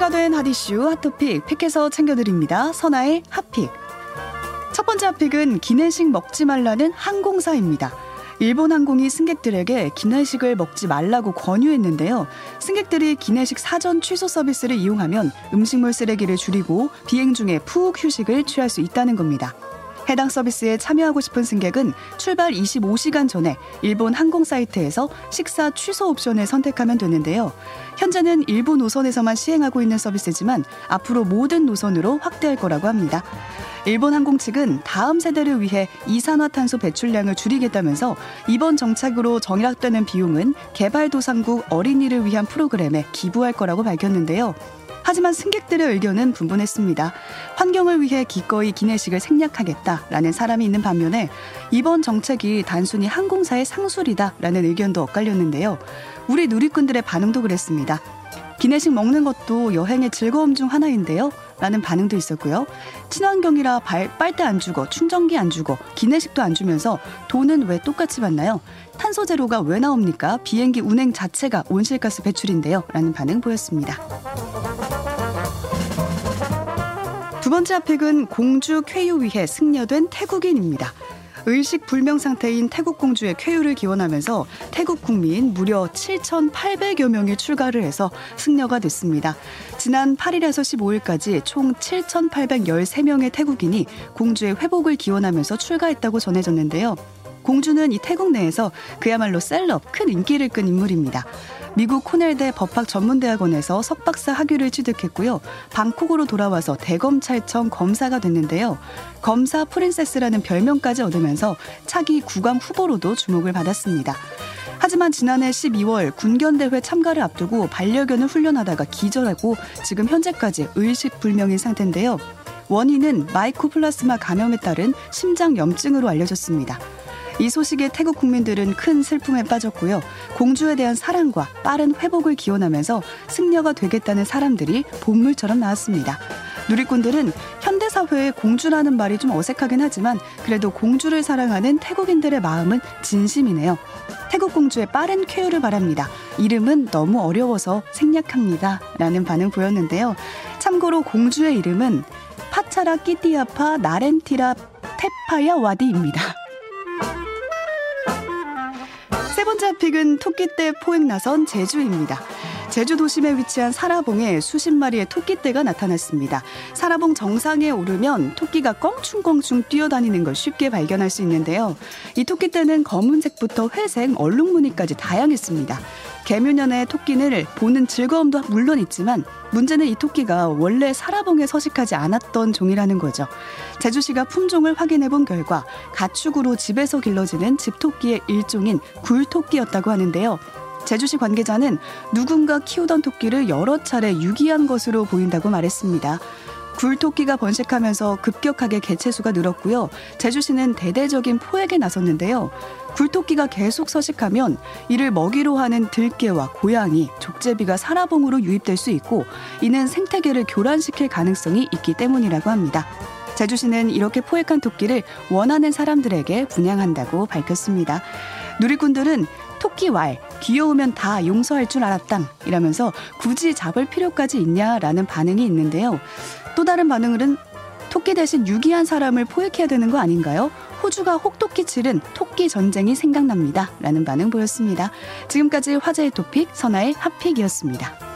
준비가 된 핫이슈 핫토픽 픽해서 챙겨드립니다. 선아의 핫픽. 첫 번째 핫픽은 기내식 먹지 말라는 항공사입니다. 일본 항공이 승객들에게 기내식을 먹지 말라고 권유했는데요. 승객들이 기내식 사전 취소 서비스를 이용하면 음식물 쓰레기를 줄이고 비행 중에 푹 휴식을 취할 수 있다는 겁니다. 해당 서비스에 참여하고 싶은 승객은 출발 25시간 전에 일본 항공 사이트에서 식사 취소 옵션을 선택하면 되는데요. 현재는 일부 노선에서만 시행하고 있는 서비스지만 앞으로 모든 노선으로 확대할 거라고 합니다. 일본 항공 측은 다음 세대를 위해 이산화탄소 배출량을 줄이겠다면서 이번 정착으로 정락되는 비용은 개발도상국 어린이를 위한 프로그램에 기부할 거라고 밝혔는데요. 하지만 승객들의 의견은 분분했습니다. 환경을 위해 기꺼이 기내식을 생략하겠다라는 사람이 있는 반면에 이번 정책이 단순히 항공사의 상술이다라는 의견도 엇갈렸는데요. 우리 누리꾼들의 반응도 그랬습니다. 기내식 먹는 것도 여행의 즐거움 중 하나인데요. 라는 반응도 있었고요. 친환경이라 발, 빨대 안 주고 충전기 안 주고 기내식도 안 주면서 돈은 왜 똑같이 받나요? 탄소 제로가 왜 나옵니까? 비행기 운행 자체가 온실가스 배출인데요. 라는 반응 보였습니다. 두 번째 핫픽은 공주 쾌유 위해 승려된 태국인입니다. 의식 불명 상태인 태국 공주의 쾌유를 기원하면서 태국 국민 무려 7,800여 명이 출가를 해서 승려가 됐습니다. 지난 8일에서 15일까지 총 7,813명의 태국인이 공주의 회복을 기원하면서 출가했다고 전해졌는데요. 공주는 이 태국 내에서 그야말로 셀럽, 큰 인기를 끈 인물입니다. 미국 코넬대 법학 전문대학원에서 석박사 학위를 취득했고요. 방콕으로 돌아와서 대검찰청 검사가 됐는데요. 검사 프린세스라는 별명까지 얻으면서 차기 국왕 후보로도 주목을 받았습니다. 하지만 지난해 12월 군견대회 참가를 앞두고 반려견을 훈련하다가 기절하고 지금 현재까지 의식불명인 상태인데요. 원인은 마이코플라스마 감염에 따른 심장 염증으로 알려졌습니다. 이 소식에 태국 국민들은 큰 슬픔에 빠졌고요. 공주에 대한 사랑과 빠른 회복을 기원하면서 승려가 되겠다는 사람들이 본물처럼 나왔습니다. 누리꾼들은 현대사회에 공주라는 말이 좀 어색하긴 하지만 그래도 공주를 사랑하는 태국인들의 마음은 진심이네요. 태국 공주의 빠른 쾌유를 바랍니다. 이름은 너무 어려워서 생략합니다. 라는 반응 보였는데요. 참고로 공주의 이름은 파차라 끼띠아파 나렌티라 테파야 와디입니다. 세 번째 픽은 토끼떼 포획 나선 제주입니다. 제주 도심에 위치한 사라봉에 수십 마리의 토끼떼가 나타났습니다. 사라봉 정상에 오르면 토끼가 껑충껑충 뛰어다니는 걸 쉽게 발견할 수 있는데요. 이 토끼떼는 검은색부터 회색, 얼룩무늬까지 다양했습니다. 개묘년의 토끼를 보는 즐거움도 물론 있지만 문제는 이 토끼가 원래 사라봉에 서식하지 않았던 종이라는 거죠. 제주시가 품종을 확인해 본 결과 가축으로 집에서 길러지는 집토끼의 일종인 굴토끼였다고 하는데요. 제주시 관계자는 누군가 키우던 토끼를 여러 차례 유기한 것으로 보인다고 말했습니다. 굴토끼가 번식하면서 급격하게 개체수가 늘었고요. 제주시는 대대적인 포획에 나섰는데요. 굴토끼가 계속 서식하면 이를 먹이로 하는 들개와 고양이, 족제비가 사라봉으로 유입될 수 있고 이는 생태계를 교란시킬 가능성이 있기 때문이라고 합니다. 제주시는 이렇게 포획한 토끼를 원하는 사람들에게 분양한다고 밝혔습니다. 누리꾼들은 토끼왈, 귀여우면 다 용서할 줄 알았당 이라면서 굳이 잡을 필요까지 있냐라는 반응이 있는데요. 또 다른 반응은 토끼 대신 유기한 사람을 포획해야 되는 거 아닌가요? 호주가 혹토끼 치른 토끼 전쟁이 생각납니다. 라는 반응 보였습니다. 지금까지 화제의 토픽 선아의 핫픽이었습니다.